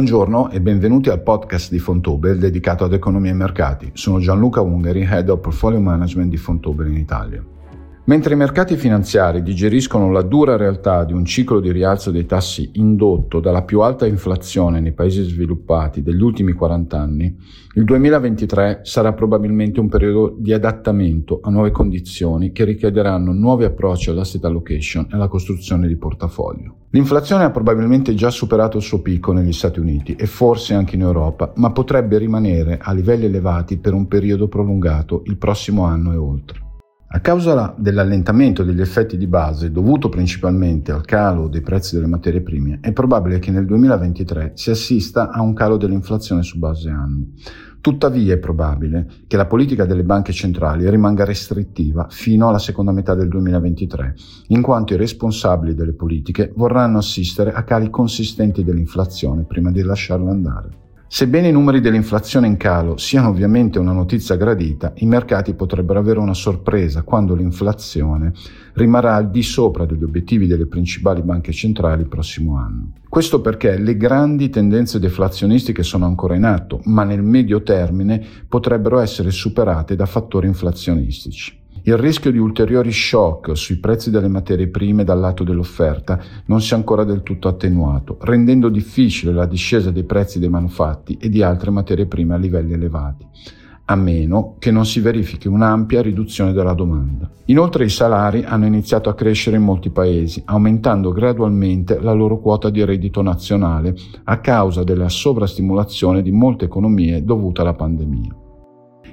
Buongiorno e benvenuti al podcast di Fontobel dedicato ad economia e mercati. Sono Gianluca Ungari, Head of Portfolio Management di Fontobel in Italia. Mentre i mercati finanziari digeriscono la dura realtà di un ciclo di rialzo dei tassi indotto dalla più alta inflazione nei paesi sviluppati degli ultimi 40 anni, il 2023 sarà probabilmente un periodo di adattamento a nuove condizioni che richiederanno nuovi approcci all'asset allocation e alla costruzione di portafoglio. L'inflazione ha probabilmente già superato il suo picco negli Stati Uniti e forse anche in Europa, ma potrebbe rimanere a livelli elevati per un periodo prolungato il prossimo anno e oltre. A causa dell'allentamento degli effetti di base dovuto principalmente al calo dei prezzi delle materie prime, è probabile che nel 2023 si assista a un calo dell'inflazione su base annua. Tuttavia è probabile che la politica delle banche centrali rimanga restrittiva fino alla seconda metà del 2023, in quanto i responsabili delle politiche vorranno assistere a cali consistenti dell'inflazione prima di lasciarla andare. Sebbene i numeri dell'inflazione in calo siano ovviamente una notizia gradita, i mercati potrebbero avere una sorpresa quando l'inflazione rimarrà al di sopra degli obiettivi delle principali banche centrali il prossimo anno. Questo perché le grandi tendenze deflazionistiche sono ancora in atto, ma nel medio termine potrebbero essere superate da fattori inflazionistici. Il rischio di ulteriori shock sui prezzi delle materie prime dal lato dell'offerta non si è ancora del tutto attenuato, rendendo difficile la discesa dei prezzi dei manufatti e di altre materie prime a livelli elevati a meno che non si verifichi un'ampia riduzione della domanda. Inoltre i salari hanno iniziato a crescere in molti paesi, aumentando gradualmente la loro quota di reddito nazionale a causa della sovrastimolazione di molte economie dovuta alla pandemia.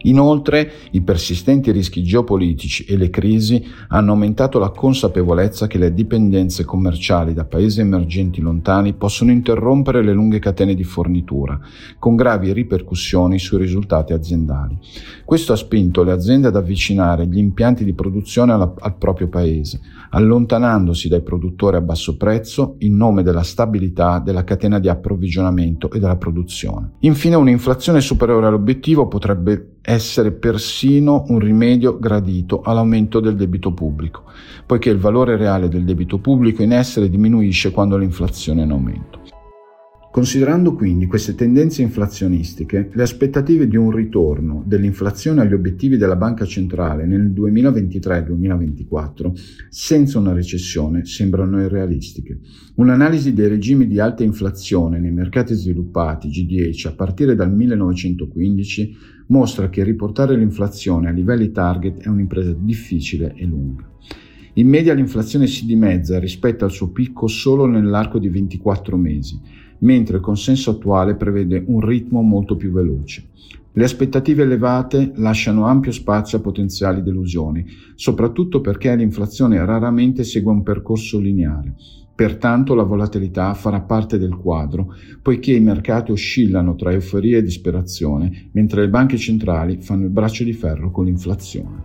Inoltre, i persistenti rischi geopolitici e le crisi hanno aumentato la consapevolezza che le dipendenze commerciali da paesi emergenti lontani possono interrompere le lunghe catene di fornitura, con gravi ripercussioni sui risultati aziendali. Questo ha spinto le aziende ad avvicinare gli impianti di produzione alla, al proprio paese, allontanandosi dai produttori a basso prezzo in nome della stabilità della catena di approvvigionamento e della produzione. Infine, un'inflazione superiore all'obiettivo potrebbe essere persino un rimedio gradito all'aumento del debito pubblico, poiché il valore reale del debito pubblico in essere diminuisce quando l'inflazione è in aumento. Considerando quindi queste tendenze inflazionistiche, le aspettative di un ritorno dell'inflazione agli obiettivi della Banca Centrale nel 2023-2024 senza una recessione sembrano irrealistiche. Un'analisi dei regimi di alta inflazione nei mercati sviluppati G10 a partire dal 1915 mostra che riportare l'inflazione a livelli target è un'impresa difficile e lunga. In media l'inflazione si dimezza rispetto al suo picco solo nell'arco di 24 mesi, mentre il consenso attuale prevede un ritmo molto più veloce. Le aspettative elevate lasciano ampio spazio a potenziali delusioni, soprattutto perché l'inflazione raramente segue un percorso lineare. Pertanto la volatilità farà parte del quadro, poiché i mercati oscillano tra euforia e disperazione, mentre le banche centrali fanno il braccio di ferro con l'inflazione.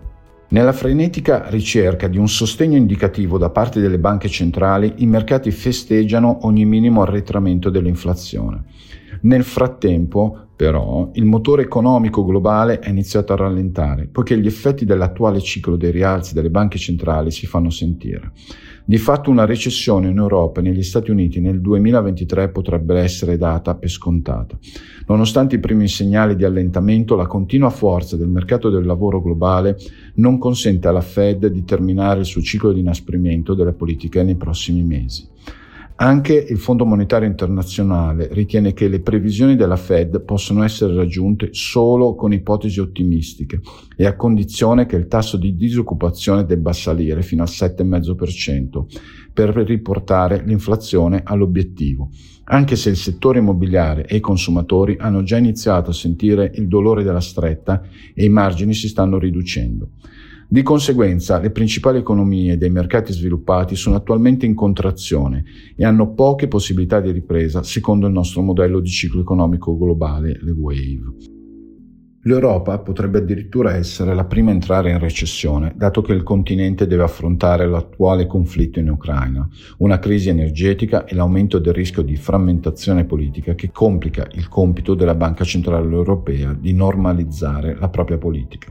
Nella frenetica ricerca di un sostegno indicativo da parte delle banche centrali, i mercati festeggiano ogni minimo arretramento dell'inflazione. Nel frattempo, però, il motore economico globale è iniziato a rallentare, poiché gli effetti dell'attuale ciclo dei rialzi delle banche centrali si fanno sentire. Di fatto una recessione in Europa e negli Stati Uniti nel 2023 potrebbe essere data per scontata. Nonostante i primi segnali di allentamento, la continua forza del mercato del lavoro globale non consente alla Fed di terminare il suo ciclo di inasprimento delle politiche nei prossimi mesi. Anche il Fondo Monetario Internazionale ritiene che le previsioni della Fed possono essere raggiunte solo con ipotesi ottimistiche e a condizione che il tasso di disoccupazione debba salire fino al 7,5% per riportare l'inflazione all'obiettivo, anche se il settore immobiliare e i consumatori hanno già iniziato a sentire il dolore della stretta e i margini si stanno riducendo. Di conseguenza, le principali economie dei mercati sviluppati sono attualmente in contrazione e hanno poche possibilità di ripresa secondo il nostro modello di ciclo economico globale, le WAVE. L'Europa potrebbe addirittura essere la prima a entrare in recessione, dato che il continente deve affrontare l'attuale conflitto in Ucraina, una crisi energetica e l'aumento del rischio di frammentazione politica che complica il compito della Banca Centrale Europea di normalizzare la propria politica.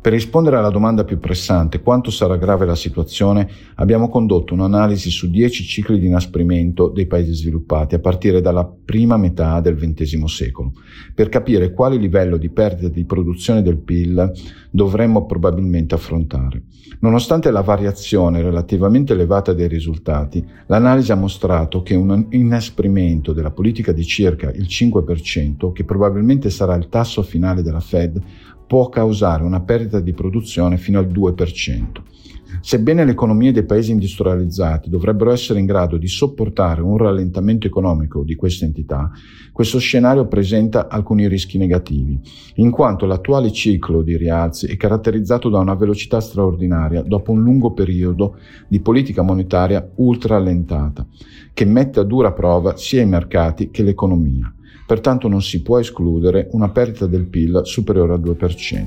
Per rispondere alla domanda più pressante quanto sarà grave la situazione, abbiamo condotto un'analisi su 10 cicli di inasprimento dei paesi sviluppati a partire dalla prima metà del XX secolo, per capire quale livello di perdita di produzione del PIL dovremmo probabilmente affrontare. Nonostante la variazione relativamente elevata dei risultati, l'analisi ha mostrato che un inasprimento della politica di circa il 5%, che probabilmente sarà il tasso finale della Fed, può causare una perdita di produzione fino al 2%. Sebbene le economie dei paesi industrializzati dovrebbero essere in grado di sopportare un rallentamento economico di queste entità, questo scenario presenta alcuni rischi negativi, in quanto l'attuale ciclo di rialzi è caratterizzato da una velocità straordinaria dopo un lungo periodo di politica monetaria ultra allentata, che mette a dura prova sia i mercati che l'economia. Pertanto non si può escludere una perdita del PIL superiore al 2%.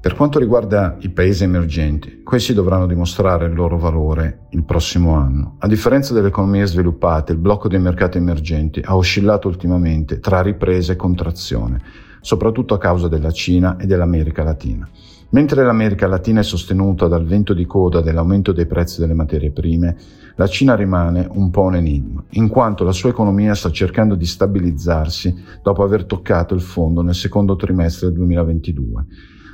Per quanto riguarda i paesi emergenti, questi dovranno dimostrare il loro valore il prossimo anno. A differenza delle economie sviluppate, il blocco dei mercati emergenti ha oscillato ultimamente tra ripresa e contrazione, soprattutto a causa della Cina e dell'America Latina. Mentre l'America Latina è sostenuta dal vento di coda dell'aumento dei prezzi delle materie prime, la Cina rimane un po' un enigma, in quanto la sua economia sta cercando di stabilizzarsi dopo aver toccato il fondo nel secondo trimestre del 2022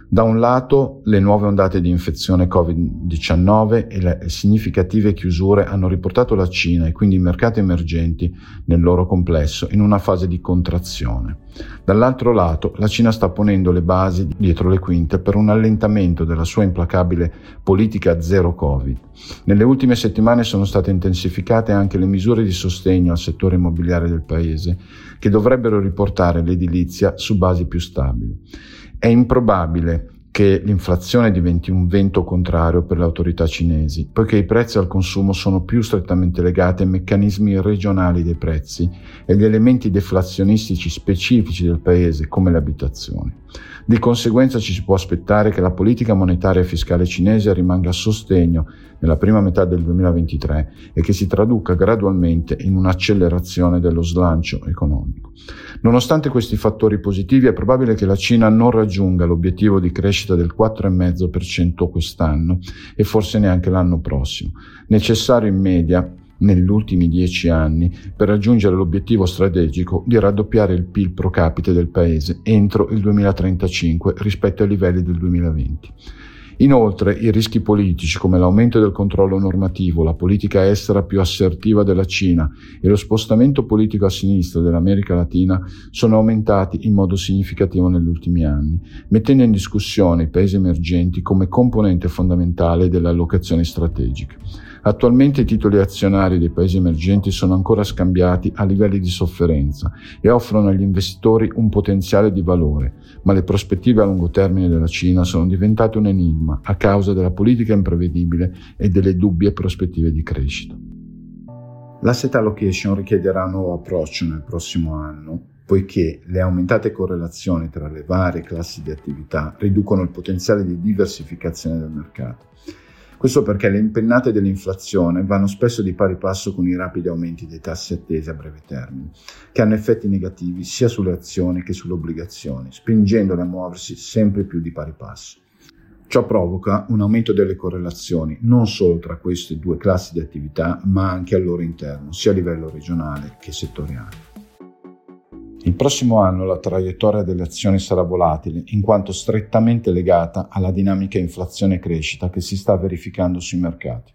da un lato le nuove ondate di infezione Covid-19 e le significative chiusure hanno riportato la Cina e quindi i mercati emergenti nel loro complesso in una fase di contrazione. Dall'altro lato la Cina sta ponendo le basi dietro le quinte per un allentamento della sua implacabile politica zero Covid. Nelle ultime settimane sono state intensificate anche le misure di sostegno al settore immobiliare del paese che dovrebbero riportare l'edilizia su basi più stabili. È improbabile che l'inflazione diventi un vento contrario per le autorità cinesi, poiché i prezzi al consumo sono più strettamente legati ai meccanismi regionali dei prezzi e agli elementi deflazionistici specifici del paese, come le abitazioni. Di conseguenza ci si può aspettare che la politica monetaria e fiscale cinese rimanga a sostegno nella prima metà del 2023 e che si traduca gradualmente in un'accelerazione dello slancio economico. Nonostante questi fattori positivi è probabile che la Cina non raggiunga l'obiettivo di crescita del 4,5% quest'anno e forse neanche l'anno prossimo, necessario in media negli ultimi dieci anni per raggiungere l'obiettivo strategico di raddoppiare il PIL pro capite del paese entro il 2035 rispetto ai livelli del 2020. Inoltre, i rischi politici come l'aumento del controllo normativo, la politica estera più assertiva della Cina e lo spostamento politico a sinistra dell'America Latina sono aumentati in modo significativo negli ultimi anni, mettendo in discussione i paesi emergenti come componente fondamentale delle allocazioni strategiche. Attualmente i titoli azionari dei paesi emergenti sono ancora scambiati a livelli di sofferenza e offrono agli investitori un potenziale di valore, ma le prospettive a lungo termine della Cina sono diventate un enigma a causa della politica imprevedibile e delle dubbie prospettive di crescita. L'asset allocation richiederà un nuovo approccio nel prossimo anno, poiché le aumentate correlazioni tra le varie classi di attività riducono il potenziale di diversificazione del mercato. Questo perché le impennate dell'inflazione vanno spesso di pari passo con i rapidi aumenti dei tassi attesi a breve termine, che hanno effetti negativi sia sulle azioni che sulle obbligazioni, spingendole a muoversi sempre più di pari passo. Ciò provoca un aumento delle correlazioni non solo tra queste due classi di attività, ma anche al loro interno, sia a livello regionale che settoriale. Il prossimo anno la traiettoria delle azioni sarà volatile, in quanto strettamente legata alla dinamica inflazione-crescita che si sta verificando sui mercati.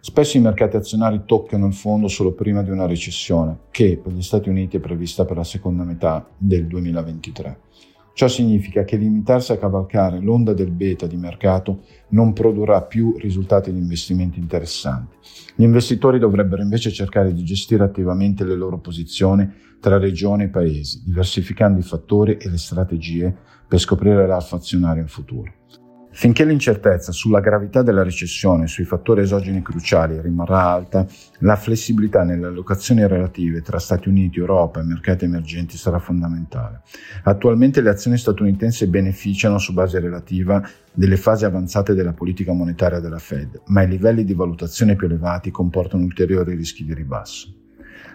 Spesso i mercati azionari toccano il fondo solo prima di una recessione, che per gli Stati Uniti è prevista per la seconda metà del 2023. Ciò significa che limitarsi a cavalcare l'onda del beta di mercato non produrrà più risultati di investimenti interessanti. Gli investitori dovrebbero invece cercare di gestire attivamente le loro posizioni tra regioni e paesi, diversificando i fattori e le strategie per scoprire l'alfa azionario in futuro. Finché l'incertezza sulla gravità della recessione e sui fattori esogeni cruciali rimarrà alta, la flessibilità nelle allocazioni relative tra Stati Uniti, Europa e mercati emergenti sarà fondamentale. Attualmente le azioni statunitensi beneficiano su base relativa delle fasi avanzate della politica monetaria della Fed, ma i livelli di valutazione più elevati comportano ulteriori rischi di ribasso.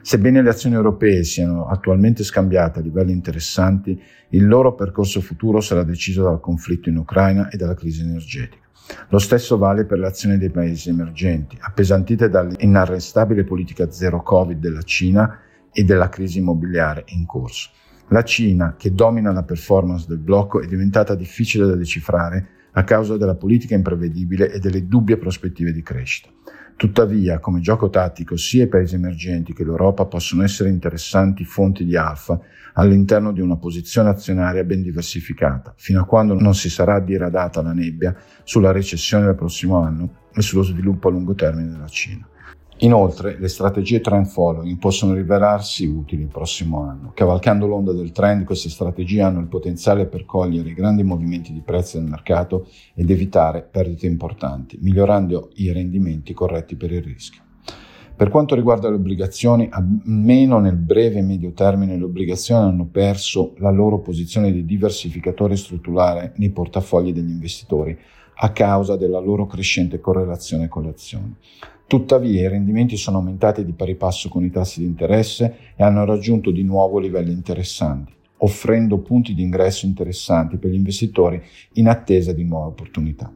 Sebbene le azioni europee siano attualmente scambiate a livelli interessanti, il loro percorso futuro sarà deciso dal conflitto in Ucraina e dalla crisi energetica. Lo stesso vale per le azioni dei paesi emergenti, appesantite dall'inarrestabile politica zero Covid della Cina e della crisi immobiliare in corso. La Cina, che domina la performance del blocco, è diventata difficile da decifrare a causa della politica imprevedibile e delle dubbie prospettive di crescita. Tuttavia, come gioco tattico, sia i paesi emergenti che l'Europa possono essere interessanti fonti di alfa all'interno di una posizione azionaria ben diversificata, fino a quando non si sarà diradata la nebbia sulla recessione del prossimo anno e sullo sviluppo a lungo termine della Cina. Inoltre, le strategie trend following possono rivelarsi utili il prossimo anno. Cavalcando l'onda del trend, queste strategie hanno il potenziale per cogliere i grandi movimenti di prezzo del mercato ed evitare perdite importanti, migliorando i rendimenti corretti per il rischio. Per quanto riguarda le obbligazioni, almeno nel breve e medio termine le obbligazioni hanno perso la loro posizione di diversificatore strutturale nei portafogli degli investitori a causa della loro crescente correlazione con le azioni. Tuttavia i rendimenti sono aumentati di pari passo con i tassi di interesse e hanno raggiunto di nuovo livelli interessanti, offrendo punti di ingresso interessanti per gli investitori in attesa di nuove opportunità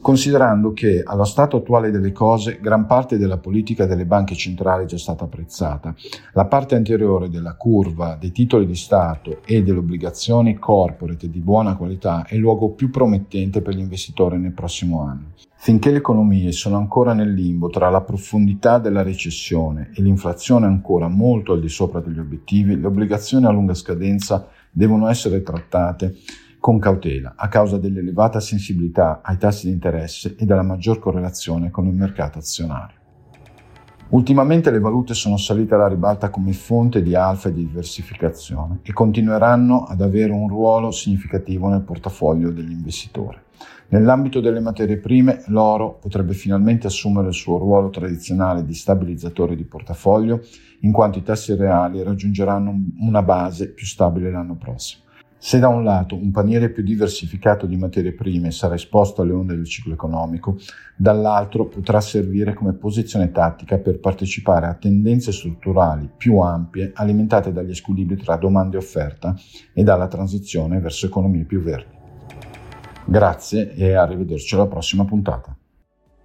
considerando che allo stato attuale delle cose gran parte della politica delle banche centrali è già stata apprezzata. La parte anteriore della curva dei titoli di Stato e delle obbligazioni corporate di buona qualità è il luogo più promettente per gli investitori nel prossimo anno. Finché le economie sono ancora nel limbo tra la profondità della recessione e l'inflazione ancora molto al di sopra degli obiettivi, le obbligazioni a lunga scadenza devono essere trattate con cautela a causa dell'elevata sensibilità ai tassi di interesse e della maggior correlazione con il mercato azionario. Ultimamente le valute sono salite alla ribalta come fonte di alfa e di diversificazione e continueranno ad avere un ruolo significativo nel portafoglio degli investitori. Nell'ambito delle materie prime, l'oro potrebbe finalmente assumere il suo ruolo tradizionale di stabilizzatore di portafoglio, in quanto i tassi reali raggiungeranno una base più stabile l'anno prossimo. Se da un lato un paniere più diversificato di materie prime sarà esposto alle onde del ciclo economico, dall'altro potrà servire come posizione tattica per partecipare a tendenze strutturali più ampie alimentate dagli squilibri tra domanda e offerta e dalla transizione verso economie più verdi. Grazie e arrivederci alla prossima puntata.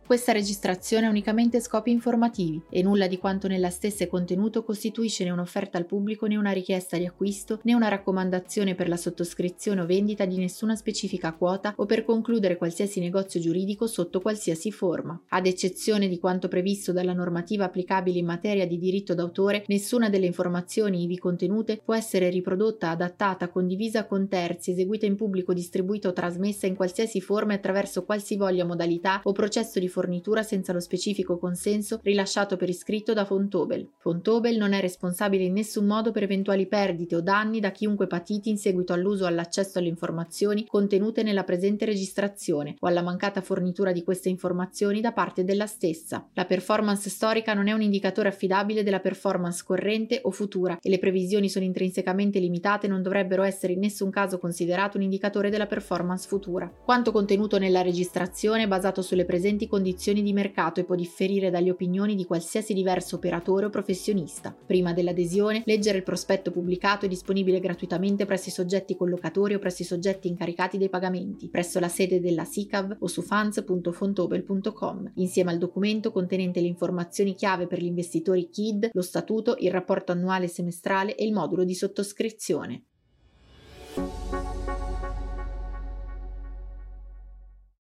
Questa registrazione ha unicamente scopi informativi e nulla di quanto nella stessa è contenuto costituisce né un'offerta al pubblico né una richiesta di acquisto né una raccomandazione per la sottoscrizione o vendita di nessuna specifica quota o per concludere qualsiasi negozio giuridico sotto qualsiasi forma. Ad eccezione di quanto previsto dalla normativa applicabile in materia di diritto d'autore, nessuna delle informazioni ivi contenute può essere riprodotta, adattata, condivisa con terzi, eseguita in pubblico, distribuita o trasmessa in qualsiasi forma attraverso qualsivoglia modalità o processo di fornitura senza lo specifico consenso rilasciato per iscritto da Fontobel. Fontobel non è responsabile in nessun modo per eventuali perdite o danni da chiunque patiti in seguito all'uso o all'accesso alle informazioni contenute nella presente registrazione o alla mancata fornitura di queste informazioni da parte della stessa. La performance storica non è un indicatore affidabile della performance corrente o futura e le previsioni sono intrinsecamente limitate e non dovrebbero essere in nessun caso considerato un indicatore della performance futura. Quanto contenuto nella registrazione è basato sulle presenti condizioni condizioni di mercato e può differire dalle opinioni di qualsiasi diverso operatore o professionista. Prima dell'adesione, leggere il prospetto pubblicato è disponibile gratuitamente presso i soggetti collocatori o presso i soggetti incaricati dei pagamenti, presso la sede della SICAV o su funds.fontobel.com, insieme al documento contenente le informazioni chiave per gli investitori KID, lo statuto, il rapporto annuale semestrale e il modulo di sottoscrizione.